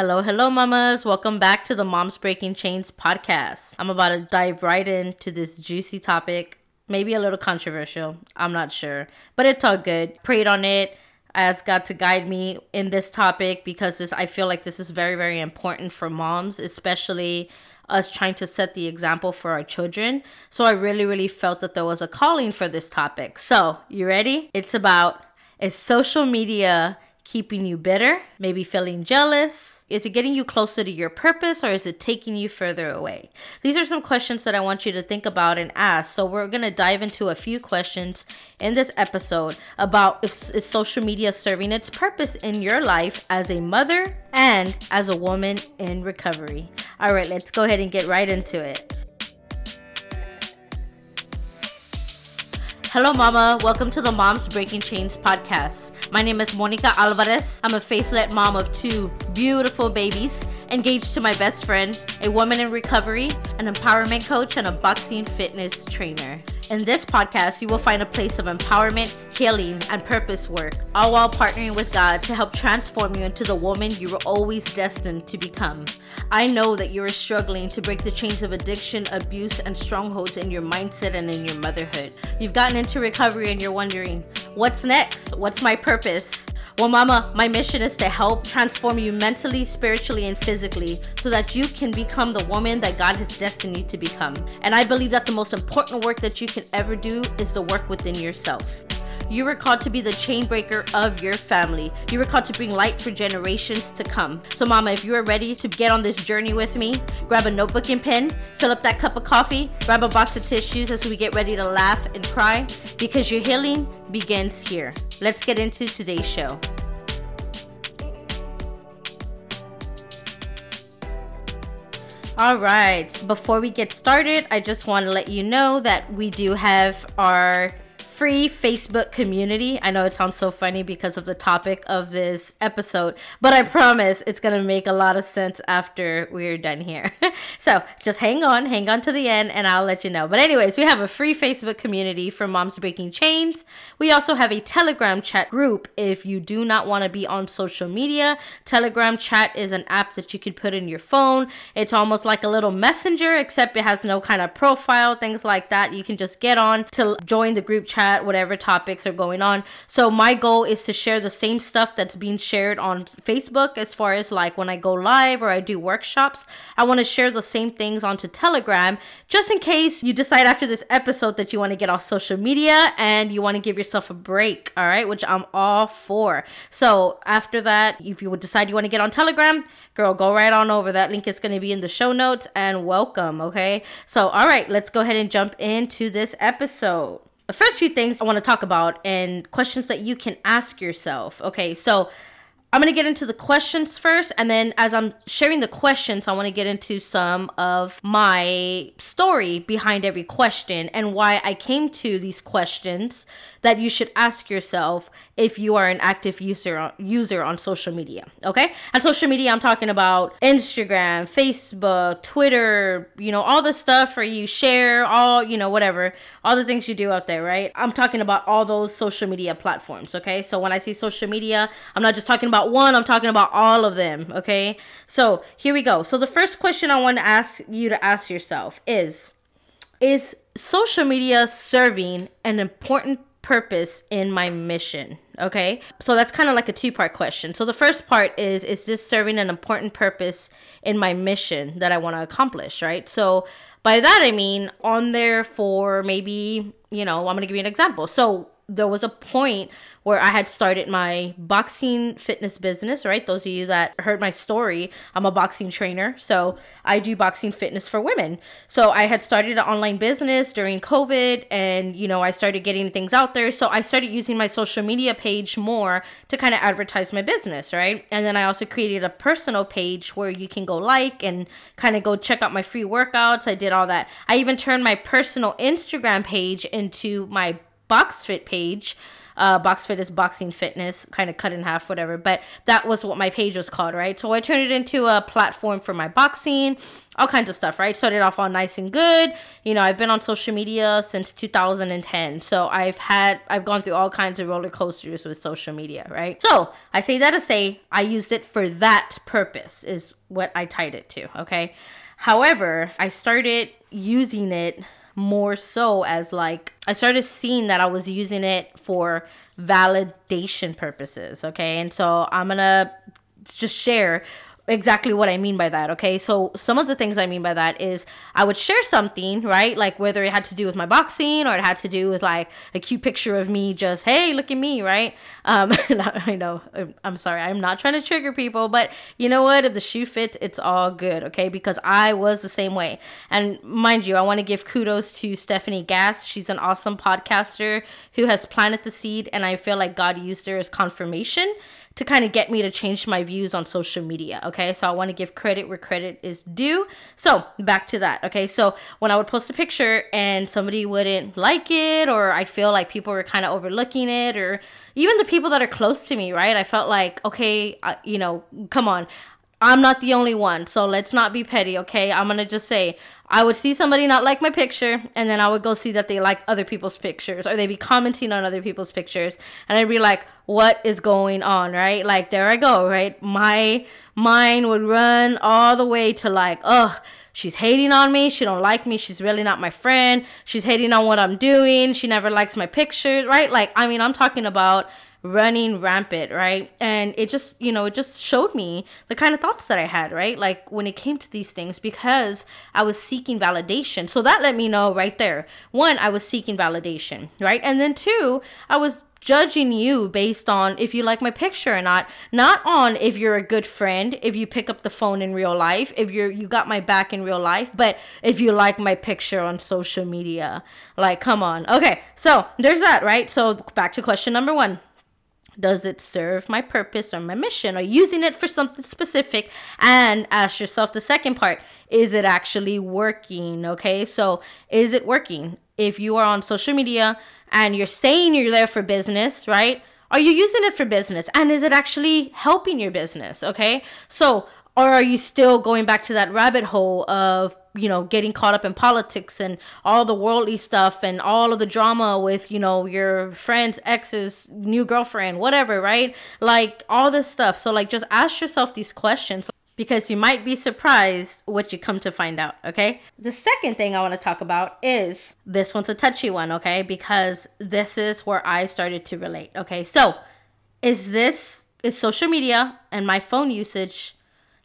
Hello, hello, mamas. Welcome back to the Moms Breaking Chains podcast. I'm about to dive right into this juicy topic, maybe a little controversial. I'm not sure, but it's all good. Prayed on it. I Asked God to guide me in this topic because this, I feel like this is very, very important for moms, especially us trying to set the example for our children. So I really, really felt that there was a calling for this topic. So, you ready? It's about is social media keeping you bitter, maybe feeling jealous? Is it getting you closer to your purpose or is it taking you further away? These are some questions that I want you to think about and ask. So, we're going to dive into a few questions in this episode about if, is social media serving its purpose in your life as a mother and as a woman in recovery. All right, let's go ahead and get right into it. Hello, Mama. Welcome to the Moms Breaking Chains podcast. My name is Monica Alvarez. I'm a faith led mom of two beautiful babies, engaged to my best friend, a woman in recovery, an empowerment coach, and a boxing fitness trainer. In this podcast, you will find a place of empowerment, healing, and purpose work, all while partnering with God to help transform you into the woman you were always destined to become. I know that you are struggling to break the chains of addiction, abuse, and strongholds in your mindset and in your motherhood. You've gotten into recovery and you're wondering, what's next? What's my purpose? Well, Mama, my mission is to help transform you mentally, spiritually, and physically so that you can become the woman that God has destined you to become. And I believe that the most important work that you can ever do is the work within yourself. You were called to be the chain breaker of your family. You were called to bring light for generations to come. So, Mama, if you are ready to get on this journey with me, grab a notebook and pen, fill up that cup of coffee, grab a box of tissues as we get ready to laugh and cry because your healing begins here. Let's get into today's show. All right, before we get started, I just want to let you know that we do have our free Facebook community. I know it sounds so funny because of the topic of this episode, but I promise it's going to make a lot of sense after we're done here. so just hang on, hang on to the end, and I'll let you know. But, anyways, we have a free Facebook community for Moms Breaking Chains. We also have a Telegram chat group if you do not want to be on social media. Telegram chat is an app that you could put in your phone. It's almost like a little messenger, except it has no kind of profile, things like that. You can just get on to join the group chat chat whatever topics are going on. So my goal is to share the same stuff that's being shared on Facebook as far as like when I go live or I do workshops. I want to share the same things onto Telegram just in case you decide after this episode that you want to get off social media and you want to give yourself a break, all right? Which I'm all for. So after that, if you would decide you want to get on Telegram, girl, go right on over. That link is going to be in the show notes and welcome, okay? So, all right, let's go ahead and jump into this episode the first few things I want to talk about and questions that you can ask yourself. Okay, so I'm going to get into the questions first, and then as I'm sharing the questions, I want to get into some of my story behind every question and why I came to these questions that you should ask yourself if you are an active user user on social media. Okay, and social media, I'm talking about Instagram, Facebook, Twitter, you know, all the stuff where you share all, you know, whatever, all the things you do out there, right? I'm talking about all those social media platforms. Okay, so when I say social media, I'm not just talking about one, I'm talking about all of them. Okay, so here we go. So the first question I want to ask you to ask yourself is is social media serving an important purpose in my mission? Okay. So that's kind of like a two part question. So the first part is Is this serving an important purpose in my mission that I want to accomplish? Right. So by that, I mean on there for maybe, you know, I'm going to give you an example. So there was a point where I had started my boxing fitness business, right? Those of you that heard my story, I'm a boxing trainer. So I do boxing fitness for women. So I had started an online business during COVID and, you know, I started getting things out there. So I started using my social media page more to kind of advertise my business, right? And then I also created a personal page where you can go like and kind of go check out my free workouts. I did all that. I even turned my personal Instagram page into my BoxFit page uh, Box Fit is Boxing Fitness, kind of cut in half, whatever. But that was what my page was called, right? So I turned it into a platform for my boxing, all kinds of stuff, right? Started off all nice and good. You know, I've been on social media since 2010. So I've had, I've gone through all kinds of roller coasters with social media, right? So I say that to say I used it for that purpose, is what I tied it to, okay? However, I started using it more so as like I started seeing that I was using it for validation purposes, okay? And so I'm going to just share exactly what I mean by that. Okay. So some of the things I mean by that is I would share something, right? Like whether it had to do with my boxing or it had to do with like a cute picture of me just, hey, look at me, right? Um, I know I'm sorry. I'm not trying to trigger people, but you know what? If the shoe fits, it's all good. Okay. Because I was the same way. And mind you, I want to give kudos to Stephanie Gass. She's an awesome podcaster who has planted the seed. And I feel like God used her as confirmation to kind of get me to change my views on social media. Okay, so I want to give credit where credit is due. So back to that. Okay, so when I would post a picture and somebody wouldn't like it, or I'd feel like people were kind of overlooking it, or even the people that are close to me, right? I felt like, okay, you know, come on. I'm not the only one, so let's not be petty, okay? I'm gonna just say I would see somebody not like my picture, and then I would go see that they like other people's pictures, or they'd be commenting on other people's pictures, and I'd be like, "What is going on?" Right? Like there I go, right? My mind would run all the way to like, "Oh, she's hating on me. She don't like me. She's really not my friend. She's hating on what I'm doing. She never likes my pictures." Right? Like I mean, I'm talking about running rampant, right? And it just, you know, it just showed me the kind of thoughts that I had, right? Like when it came to these things because I was seeking validation. So that let me know right there. One, I was seeking validation, right? And then two, I was judging you based on if you like my picture or not not on if you're a good friend if you pick up the phone in real life if you're you got my back in real life but if you like my picture on social media like come on okay so there's that right so back to question number one does it serve my purpose or my mission or using it for something specific? And ask yourself the second part is it actually working? Okay so is it working? If you are on social media and you're saying you're there for business right? Are you using it for business? And is it actually helping your business? Okay so or are you still going back to that rabbit hole of you know getting caught up in politics and all the worldly stuff and all of the drama with you know your friend's ex's new girlfriend whatever right? Like all this stuff. So like just ask yourself these questions because you might be surprised what you come to find out okay? The second thing i want to talk about is this one's a touchy one okay? Because this is where i started to relate okay? So is this is social media and my phone usage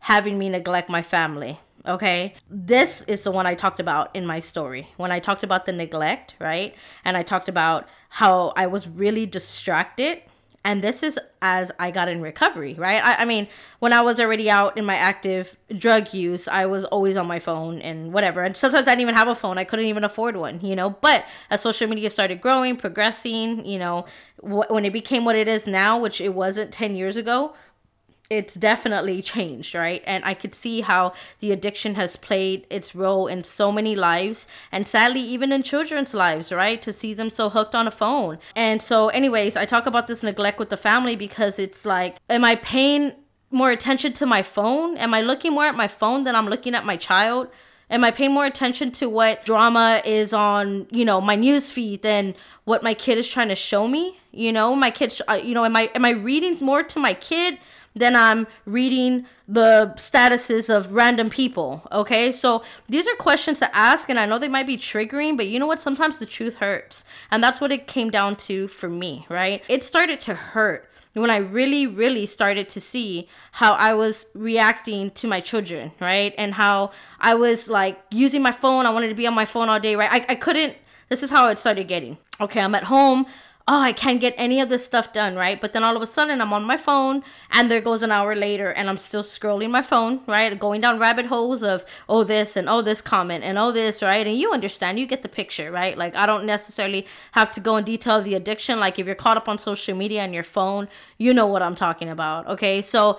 having me neglect my family Okay. This is the one I talked about in my story. When I talked about the neglect, right? And I talked about how I was really distracted. And this is as I got in recovery, right? I, I mean, when I was already out in my active drug use, I was always on my phone and whatever. And sometimes I didn't even have a phone. I couldn't even afford one, you know? But as social media started growing, progressing, you know, wh- when it became what it is now, which it wasn't 10 years ago, it's definitely changed, right? And I could see how the addiction has played its role in so many lives and sadly even in children's lives, right? To see them so hooked on a phone. And so anyways, I talk about this neglect with the family because it's like am I paying more attention to my phone? Am I looking more at my phone than I'm looking at my child? Am I paying more attention to what drama is on, you know, my news feed than what my kid is trying to show me? You know, my kids, uh, you know, am I am I reading more to my kid then I'm reading the statuses of random people. Okay, so these are questions to ask, and I know they might be triggering, but you know what? Sometimes the truth hurts, and that's what it came down to for me, right? It started to hurt when I really, really started to see how I was reacting to my children, right? And how I was like using my phone. I wanted to be on my phone all day, right? I, I couldn't. This is how it started getting. Okay, I'm at home oh, I can't get any of this stuff done, right? But then all of a sudden I'm on my phone and there goes an hour later and I'm still scrolling my phone, right? Going down rabbit holes of, oh, this and oh, this comment and oh, this, right? And you understand, you get the picture, right? Like I don't necessarily have to go in detail of the addiction. Like if you're caught up on social media and your phone, you know what I'm talking about, okay? So,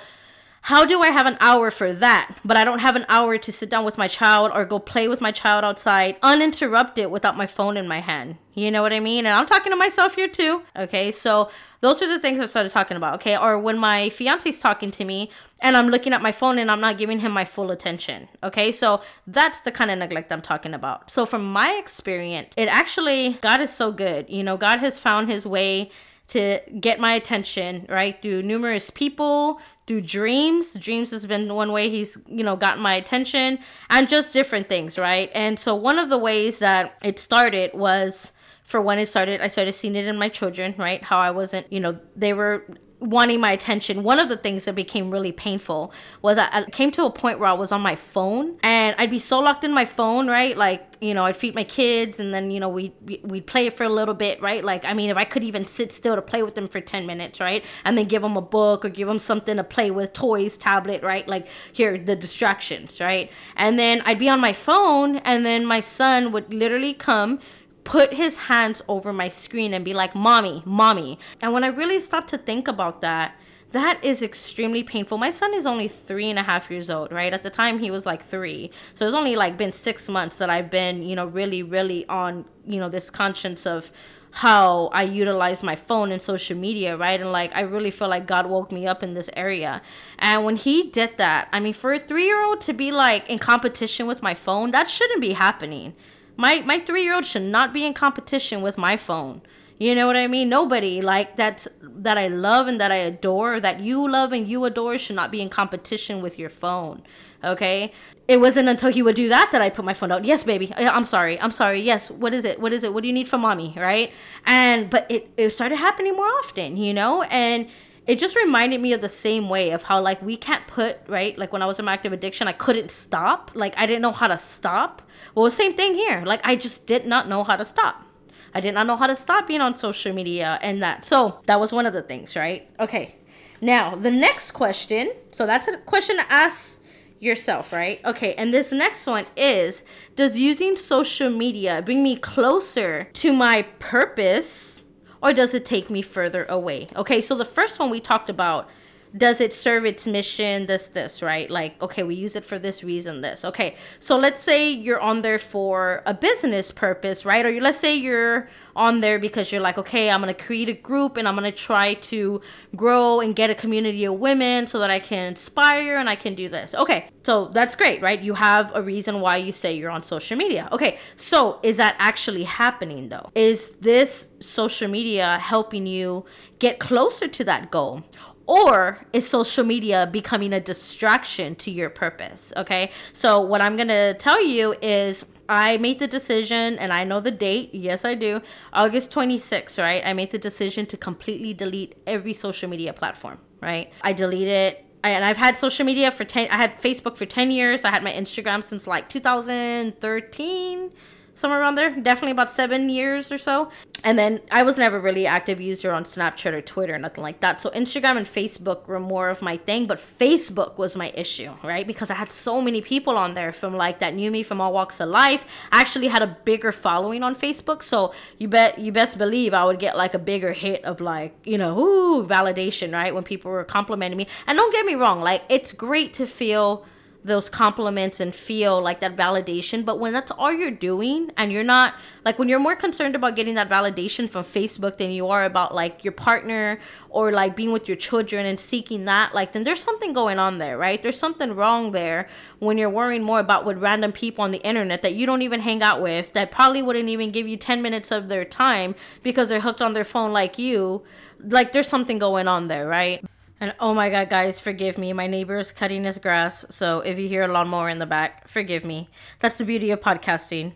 how do I have an hour for that, but I don't have an hour to sit down with my child or go play with my child outside uninterrupted without my phone in my hand? You know what I mean? And I'm talking to myself here too. Okay, so those are the things I started talking about. Okay, or when my fiance's talking to me and I'm looking at my phone and I'm not giving him my full attention. Okay, so that's the kind of neglect I'm talking about. So, from my experience, it actually, God is so good. You know, God has found his way to get my attention, right? Through numerous people, through dreams. Dreams has been one way he's, you know, gotten my attention and just different things, right? And so one of the ways that it started was for when it started, I started seeing it in my children, right? How I wasn't, you know, they were wanting my attention, one of the things that became really painful was I came to a point where I was on my phone and I'd be so locked in my phone, right? Like, you know, I'd feed my kids and then, you know, we we'd play it for a little bit, right? Like, I mean, if I could even sit still to play with them for 10 minutes, right? And then give them a book or give them something to play with, toys, tablet, right? Like, here, the distractions, right? And then I'd be on my phone and then my son would literally come put his hands over my screen and be like, Mommy, Mommy. And when I really stopped to think about that, that is extremely painful. My son is only three and a half years old, right? At the time, he was like three. So it's only like been six months that I've been, you know, really, really on, you know, this conscience of how I utilize my phone and social media, right? And like, I really feel like God woke me up in this area. And when He did that, I mean, for a three year old to be like in competition with my phone, that shouldn't be happening my my three year old should not be in competition with my phone. You know what I mean? Nobody like that's that I love and that I adore, that you love and you adore should not be in competition with your phone. Okay? It wasn't until he would do that that I put my phone out. Yes, baby. I'm sorry. I'm sorry. Yes. What is it? What is it? What do you need from mommy? Right? And but it, it started happening more often, you know? And it just reminded me of the same way of how like we can't put right like when i was in my active addiction i couldn't stop like i didn't know how to stop well, same thing here. Like I just did not know how to stop. I did not know how to stop being on social media and that. So that was one of the things, right? Okay. Now, the next question. So that's a question to ask yourself, right? Okay. And this next one is Does using social media bring me closer to my purpose or does it take me further away? Okay. So the first one we talked about does it serve its mission this this right? Like okay we use it for this reason this. Okay so let's say you're on there for a business purpose right? Or you, let's say you're on there because you're like okay i'm going to create a group and i'm going to try to grow and get a community of women so that i can inspire and i can do this. Okay so that's great right? You have a reason why you say you're on social media. Okay so is that actually happening though? Is this social media helping you get closer to that goal or is social media becoming a distraction to your purpose? Okay. So, what I'm going to tell you is I made the decision and I know the date. Yes, I do. August 26th, right? I made the decision to completely delete every social media platform, right? I deleted and I've had social media for 10 I had Facebook for 10 years. I had my Instagram since like 2013 somewhere around there. Definitely about seven years or so. And then I was never really active user on Snapchat or Twitter, or nothing like that. So Instagram and Facebook were more of my thing, but Facebook was my issue, right? Because I had so many people on there from like that knew me from all walks of life. I actually had a bigger following on Facebook, so you bet you best believe I would get like a bigger hit of like you know ooh validation, right? When people were complimenting me. And don't get me wrong, like it's great to feel those compliments and feel like that validation. But when that's all you're doing and you're not like when you're more concerned about getting that validation from Facebook than you are about like your partner or like being with your children and seeking that, like then there's something going on there, right? There's something wrong there when you're worrying more about what random people on the internet that you don't even hang out with that probably wouldn't even give you 10 minutes of their time because they're hooked on their phone like you. Like there's something going on there, right? And oh my god, guys, forgive me. My neighbor is cutting his grass, so if you hear a lawnmower in the back, forgive me. That's the beauty of podcasting.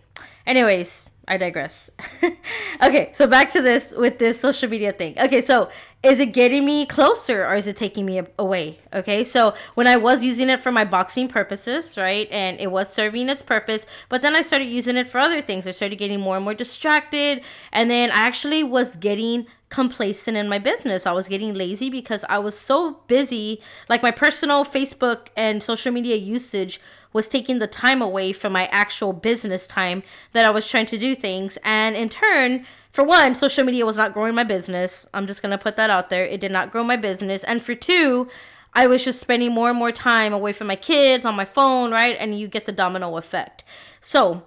Anyways, I digress. okay, so back to this with this social media thing. Okay, so is it getting me closer or is it taking me away? Okay, so when I was using it for my boxing purposes, right, and it was serving its purpose, but then I started using it for other things. I started getting more and more distracted, and then I actually was getting complacent in my business. I was getting lazy because I was so busy. Like my personal Facebook and social media usage was taking the time away from my actual business time that I was trying to do things. And in turn, for one, social media was not growing my business. I'm just going to put that out there. It did not grow my business. And for two, I was just spending more and more time away from my kids on my phone, right? And you get the domino effect. So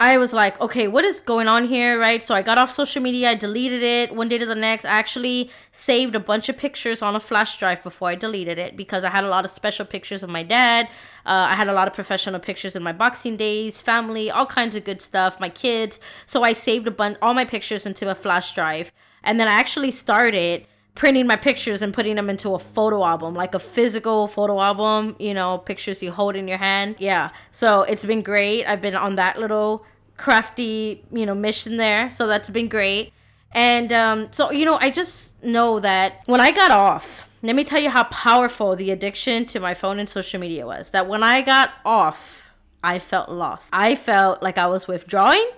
I was like, okay, what is going on here, right? So I got off social media, I deleted it one day to the next. I actually saved a bunch of pictures on a flash drive before I deleted it because I had a lot of special pictures of my dad. Uh, I had a lot of professional pictures in my boxing days, family, all kinds of good stuff, my kids. So I saved a bunch, all my pictures into a flash drive. And then I actually started printing my pictures and putting them into a photo album, like a physical photo album, you know, pictures you hold in your hand. Yeah. So it's been great. I've been on that little crafty, you know, mission there. So that's been great. And um, so, you know, I just know that when I got off, let me tell you how powerful the addiction to my phone and social media was. That when I got off, I felt lost. I felt like I was withdrawing.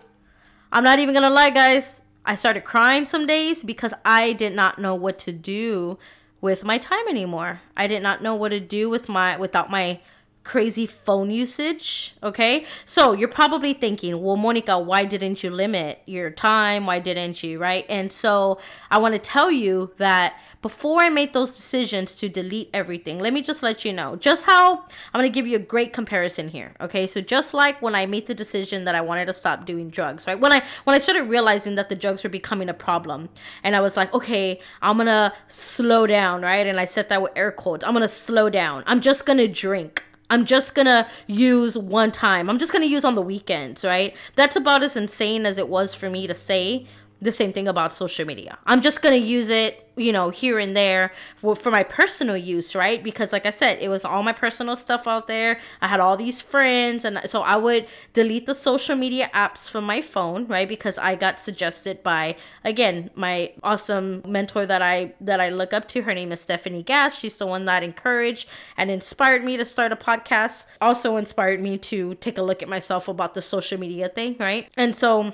I'm not even gonna lie, guys. I started crying some days because I did not know what to do with my time anymore. I did not know what to do with my without my crazy phone usage. Okay. So you're probably thinking, well, Monica, why didn't you limit your time? Why didn't you? Right. And so I want to tell you that before I made those decisions to delete everything, let me just let you know just how I'm going to give you a great comparison here. Okay. So just like when I made the decision that I wanted to stop doing drugs, right? When I, when I started realizing that the drugs were becoming a problem and I was like, okay, I'm going to slow down. Right. And I said that with air quotes. I'm going to slow down. I'm just going to drink. I'm just gonna use one time. I'm just gonna use on the weekends, right? That's about as insane as it was for me to say the same thing about social media. I'm just going to use it, you know, here and there for, for, my personal use, right? Because, like I said, it was all my personal stuff out there. I had all these friends, and so I would delete the social media apps from my phone, right? Because I got suggested by, again, my awesome mentor that I that I look up to. Her name is Stephanie Gass. She's the one that encouraged and inspired me to start a podcast. Also inspired me to take a look at myself about the social media thing, right? And so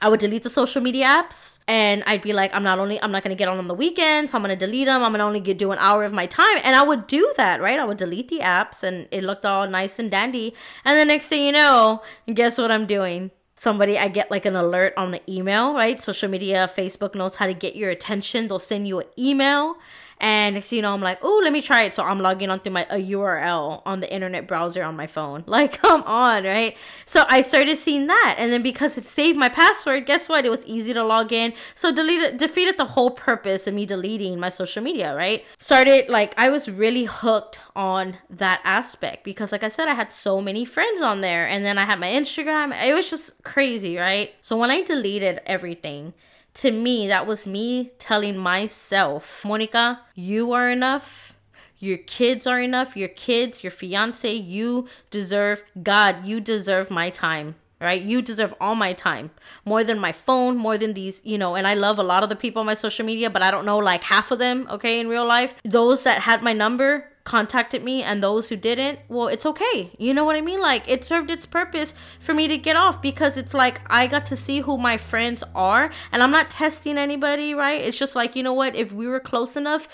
I would delete the social media apps and I'd be like, I'm not only, I'm not to get on on the weekends. I'm to delete them. I'm to only get, do an hour of my time. And I would do that, right? I would delete the apps and it looked all nice and dandy. And the next thing you know, guess what I'm doing? Somebody, I get like an alert on the email, right? Social media, Facebook knows how to get your attention. They'll send you an email and next you know, I'm like, oh, let me try it. So I'm logging on through my a URL on the internet browser on my phone. Like, come on, right? So I started seeing that, and then because it saved my password, guess what? It was easy to log in. So deleted, defeated the whole purpose of me deleting my social media, right? Started like I was really hooked on that aspect because, like I said, I had so many friends on there, and then I had my Instagram. It was just crazy, right? So when I deleted everything to me, that was me telling myself, Monica, you are enough. Your kids are enough. Your kids, your fiance, you deserve God, you deserve my time right? You deserve all my time, more than my phone, more than these, you know. And I love a lot of the people on my social media, but I don't know like half of them, okay, in real life. Those that had my number, contacted me and those who didn't, well, it's okay. You know what I mean? Like it served its purpose for me to get off because it's like I got to see who my friends are and I'm not testing anybody, right? It's just like, you know what? If we were close enough,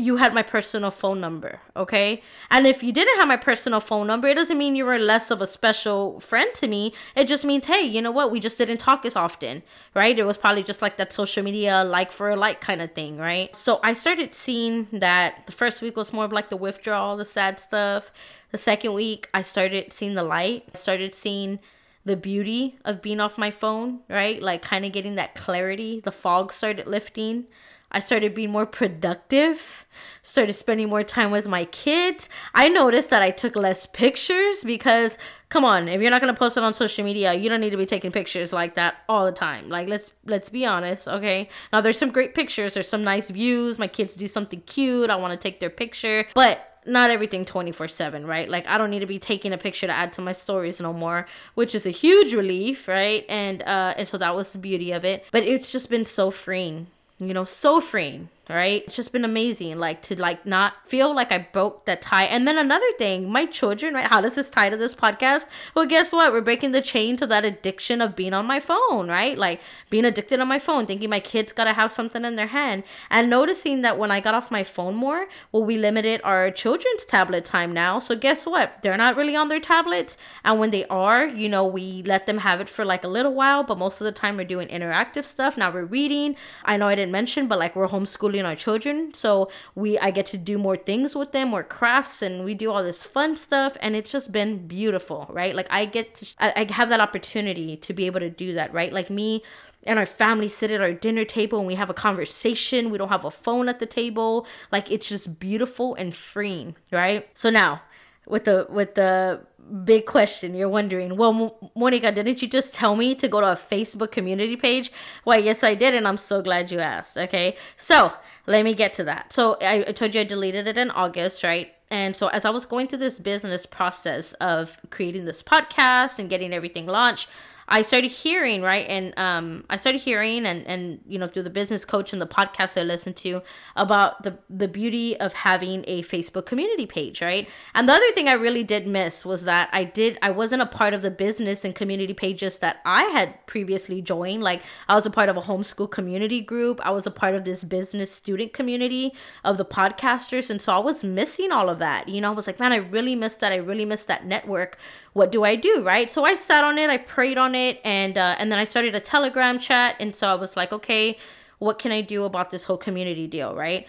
you had my personal phone number, okay? And if you didn't have my personal phone number, it doesn't mean you were less of a special friend to me. It just means, hey, you know what? We just didn't talk as often, right? It was probably just like that social media like for a like kind of thing, right? So I started seeing that the first week was more of like the withdrawal, the sad stuff. The second week, I started seeing the light, I started seeing the beauty of being off my phone, right? Like kind of getting that clarity. The fog started lifting. I started being more productive, started spending more time with my kids. I noticed that I took less pictures because come on, if you're not to post it on social media, you don't need to be taking pictures like that all the time. Like let's let's be honest, okay? Now there's some great pictures, there's some nice views, my kids do something cute, I want to take their picture, but not everything 24 7 right like i don't need to be taking a picture to add to my stories no more which is a huge relief right and uh and so that was the beauty of it but it's just been so freeing you know, so freeing right? It's just been amazing, like to like not feel like I broke that tie. And then another thing, my children, right? How does this tie to this podcast? Well, guess what? We're breaking the chain to that addiction of being on my phone, right? Like being addicted on my phone, thinking my kids gotta have something in their hand, and noticing that when I got off my phone more, well, we limited our children's tablet time now. So guess what? They're not really on their tablets, and when they are, you know, we let them have it for like a little while, but most of the time we're doing interactive stuff. Now we're reading. I know I didn't mention, but like we're homeschooling including our children. So we I get to do more things with them, more crafts, and we do all this fun stuff, and it's just been beautiful, right? Like I get to, I, I have that opportunity to be able to do that, right? Like me and our family sit at our dinner table and we have a conversation. We don't have a phone at the table. Like it's just beautiful and freeing, right? So now, with the with the big question, you're wondering, well, Monica, didn't you just tell me to go to a Facebook community page? Why, yes, I did, and I'm so glad you asked. Okay, so let me get to that. So I, I told you I deleted it in August, right? And so as I was going through this business process of creating this podcast and getting everything launched, I started hearing, right? And um, I started hearing and, and, you know, through the business coach and the podcast I listened to about the, the beauty of having a Facebook community page, right? And the other thing I really did miss was that I did, I wasn't a part of the business and community pages that I had previously joined. Like I was a part of a homeschool community group. I was a part of this business student community of the podcasters. And so I was missing all of that. You know, I was like, man, I really missed that. I really missed that network what do I do, right? So I sat on it, I prayed on it, and uh, and then I started a Telegram chat, and so I was like, okay, what can I do about this whole community deal, right?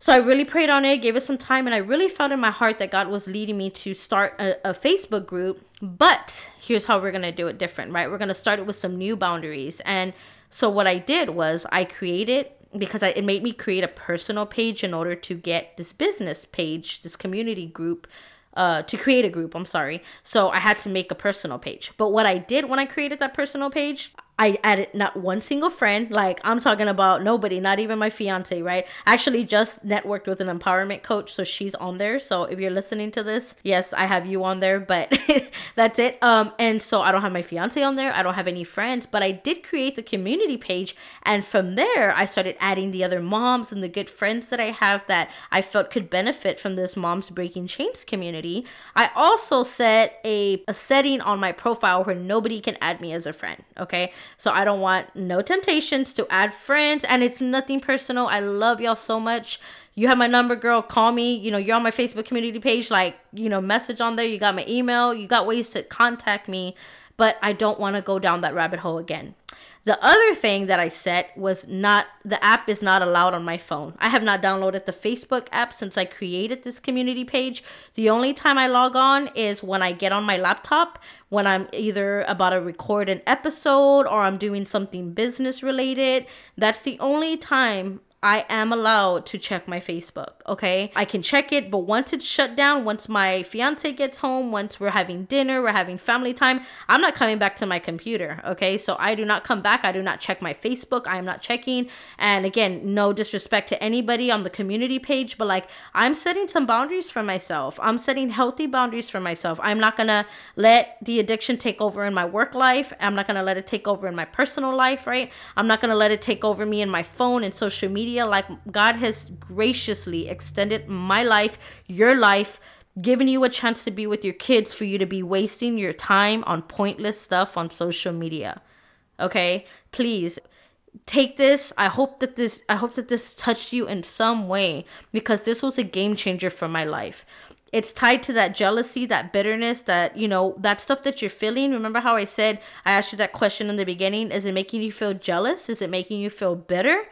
So I really prayed on it, gave it some time, and I really felt in my heart that God was leading me to start a, a Facebook group. But here's how we're gonna do it different, right? We're gonna start it with some new boundaries. And so what I did was I created because I, it made me create a personal page in order to get this business page, this community group uh, to create a group. I'm sorry. So I had to make a personal page. But what I did when I created that personal page, I added not one single friend. Like I'm talking about nobody, not even my fiance, right? I actually just networked with an empowerment coach, so she's on there. So if you're listening to this, yes, I have you on there, but that's it. Um, and so I don't have my fiance on there. I don't have any friends, but I did create the community page, and from there I started adding the other moms and the good friends that I have that I felt could benefit from this moms breaking chains community. I also set a, a setting on my profile where nobody can add me as a friend. Okay. So I don't want no temptations to add friends. And it's nothing personal. I love y'all so much. You have my number, girl. Call me. You know, you're on my Facebook community page. Like, you know, message on there. You got my email. You got ways to contact me. But I don't want to go down that rabbit hole again. The other thing that I set was not the app is not allowed on my phone. I have not downloaded the Facebook app since I created this community page. The only time I log on is when I get on my laptop, when I'm either about to record an episode or I'm doing something business related. That's the only time I am allowed to check my Facebook, okay? I can check it, but once it's shut down, once my fiance gets home, once we're having dinner, we're having family time, I'm not coming back to my computer, okay? So I do not come back. I do not check my Facebook. I am not checking. And again, no disrespect to anybody on the community page, but like I'm setting some boundaries for myself. I'm setting healthy boundaries for myself. I'm not gonna let the addiction take over in my work life. I'm not gonna let it take over in my personal life, right? I'm not gonna let it take over me in my phone and social media media like God has graciously extended my life, your life, given you a chance to be with your kids for you to be wasting your time on pointless stuff on social media. Okay? Please take this. I hope that this I hope that this touched you in some way because this was a game changer for my life it's tied to that jealousy, that bitterness, that, you know, that stuff that you're feeling. Remember how I said, I asked you that question in the beginning? Is it making you feel jealous? Is it making you feel bitter?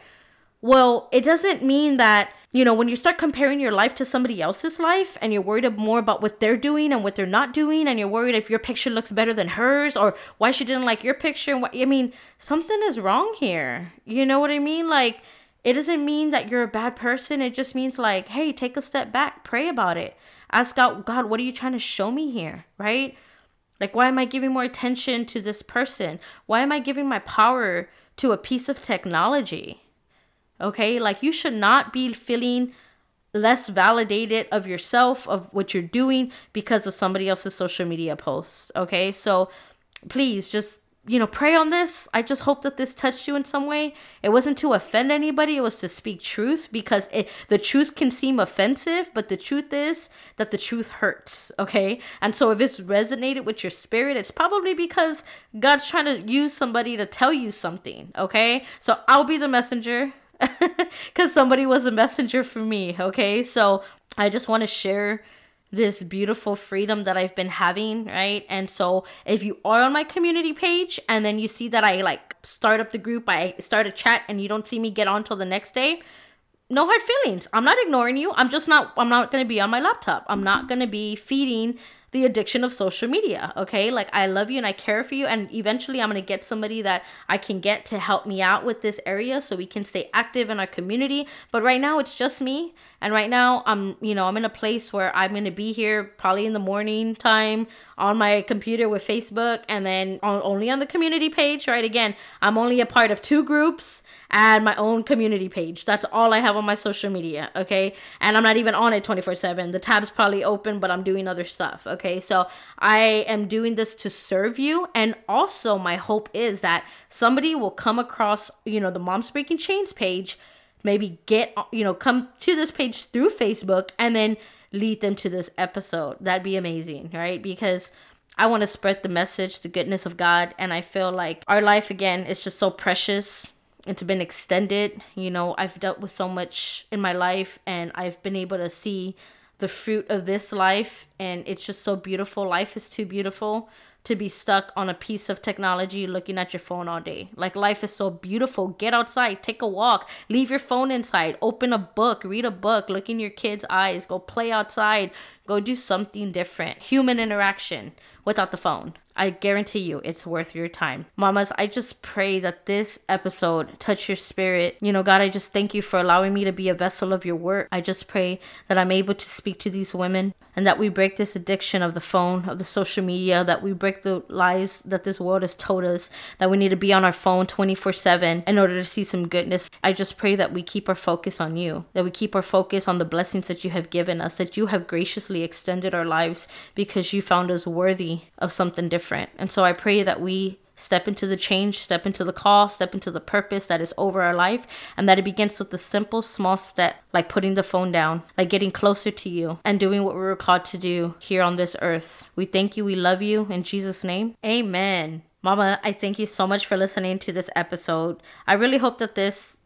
Well, it doesn't mean that, you know, when you start comparing your life to somebody else's life and you're worried more about what they're doing and what they're not doing, and you're worried if your picture looks better than hers or why she didn't like your picture. And what, I mean, something is wrong here. You know what I mean? Like, it doesn't mean that you're a bad person. It just means, like, hey, take a step back, pray about it. Ask God, God, what are you trying to show me here? Right? Like, why am I giving more attention to this person? Why am I giving my power to a piece of technology? Okay? Like you should not be feeling less validated of yourself, of what you're doing because of somebody else's social media post. Okay? So please just you know, pray on this. I just hope that this touched you in some way. It wasn't to offend anybody, it was to speak truth because it the truth can seem offensive, but the truth is that the truth hurts, okay? And so if it's resonated with your spirit, it's probably because God's trying to use somebody to tell you something, okay? So I'll be the messenger because somebody was a messenger for me. Okay, so I just want to share this beautiful freedom that I've been having, right? And so if you are on my community page and then you see that I like start up the group, I start a chat and you don't see me get on till the next day, no hard feelings. I'm not ignoring you. I'm just not I'm not going to be on my laptop. I'm not going to be feeding the addiction of social media. Okay. Like I love you and I care for you. And eventually I'm to get somebody that I can get to help me out with this area so we can stay active in our community. But right now it's just me. And right now I'm, you know, I'm in a place where I'm to be here probably in the morning time on my computer with Facebook and then on, only on the community page, right? Again, I'm only a part of two groups add my own community page. That's all I have on my social media, okay? And I'm not even on it 24/7. The tab's probably open, but I'm doing other stuff, okay? So I am doing this to serve you and also my hope is that somebody will come across, you know, the Moms Breaking Chains page, maybe get, you know, come to this page through Facebook and then lead them to this episode. That'd be amazing, right? Because I want to spread the message, the goodness of God, and I feel like our life again is just so precious it's been extended. You know, I've dealt with so much in my life and I've been able to see the fruit of this life and it's just so beautiful. Life is too beautiful to be stuck on a piece of technology looking at your phone all day. Like life is so beautiful. Get outside, take a walk, leave your phone inside, open a book, read a book, look in your kids' eyes, go play outside, go do something different. Human interaction without the phone. I guarantee you it's worth your time. Mamas, I just pray that this episode touch your spirit. You know, God, I just thank you for allowing me to be a vessel of your work. I just pray that I'm able to speak to these women and that we break this addiction of the phone, of the social media, that we break the lies that this world has told us that we need to be on our phone 24 7 in order to see some goodness. I just pray that we keep our focus on you, that we keep our focus on the blessings that you have given us, that you have graciously extended our lives because you found us worthy of something different. And so I pray that we step into the change, step into the call, step into the purpose that is over our life, and that it begins with the simple, small step, like putting the phone down, like getting closer to you, and doing what we were called to do here on this earth. We thank you, we love you, in Jesus' name. Amen. Mama, I thank you so much for listening to this episode. I really hope that this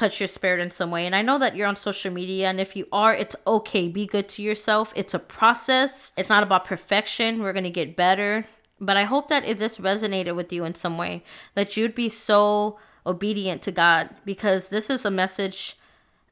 touch your spirit in some way. And I know that you're on social media, and if you are, it's okay. Be good to yourself. It's a process, it's not about perfection. We're going to get better. But I hope that if this resonated with you in some way, that you'd be so obedient to God because this is a message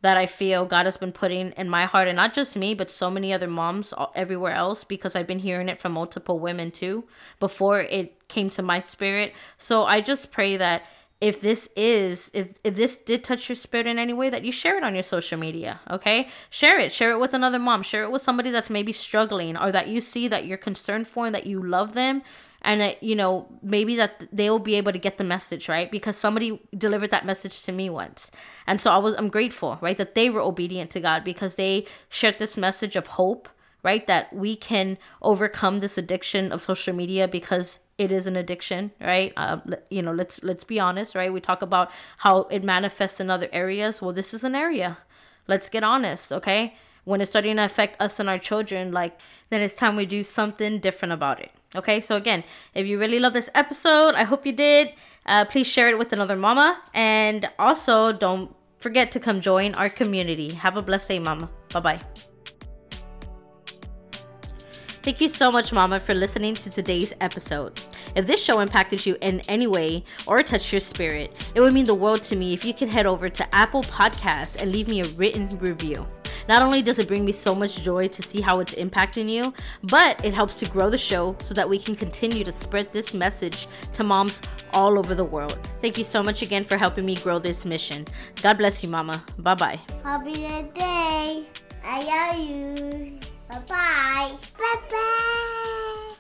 that I feel God has been putting in my heart, and not just me, but so many other moms everywhere else because I've been hearing it from multiple women too before it came to my spirit. So I just pray that if this is if if this did touch your spirit in any way that you share it on your social media okay? Share it. Share it with another mom. Share it with somebody that's maybe struggling or that you see that you're concerned for and that you love them and that you know maybe that they will be able to get the message right? Because somebody delivered that message to me once. And so i was i'm grateful right that they were obedient to god because they shared this message of hope right that we can overcome this addiction of social media because it is an addiction right? Uh, you know let's let's be honest right? We talk about how it manifests in other areas. Well this is an area. Let's get honest okay? When it's starting to affect us and our children like then it's time we do something different about it okay? So again if you really love this episode i hope you did uh, please share it with another mama. And also don't forget to come join our community. Have a blessed day mama. Bye bye Thank you so much, Mama, for listening to today's episode. If this show impacted you in any way or touched your spirit, it would mean the world to me if you could head over to Apple Podcasts and leave me a written review. Not only does it bring me so much joy to see how it's impacting you, but it helps to grow the show so that we can continue to spread this message to moms all over the world. Thank you so much again for helping me grow this mission. God bless you, Mama. Bye bye. Happy day. I love you. 拜拜。拜拜。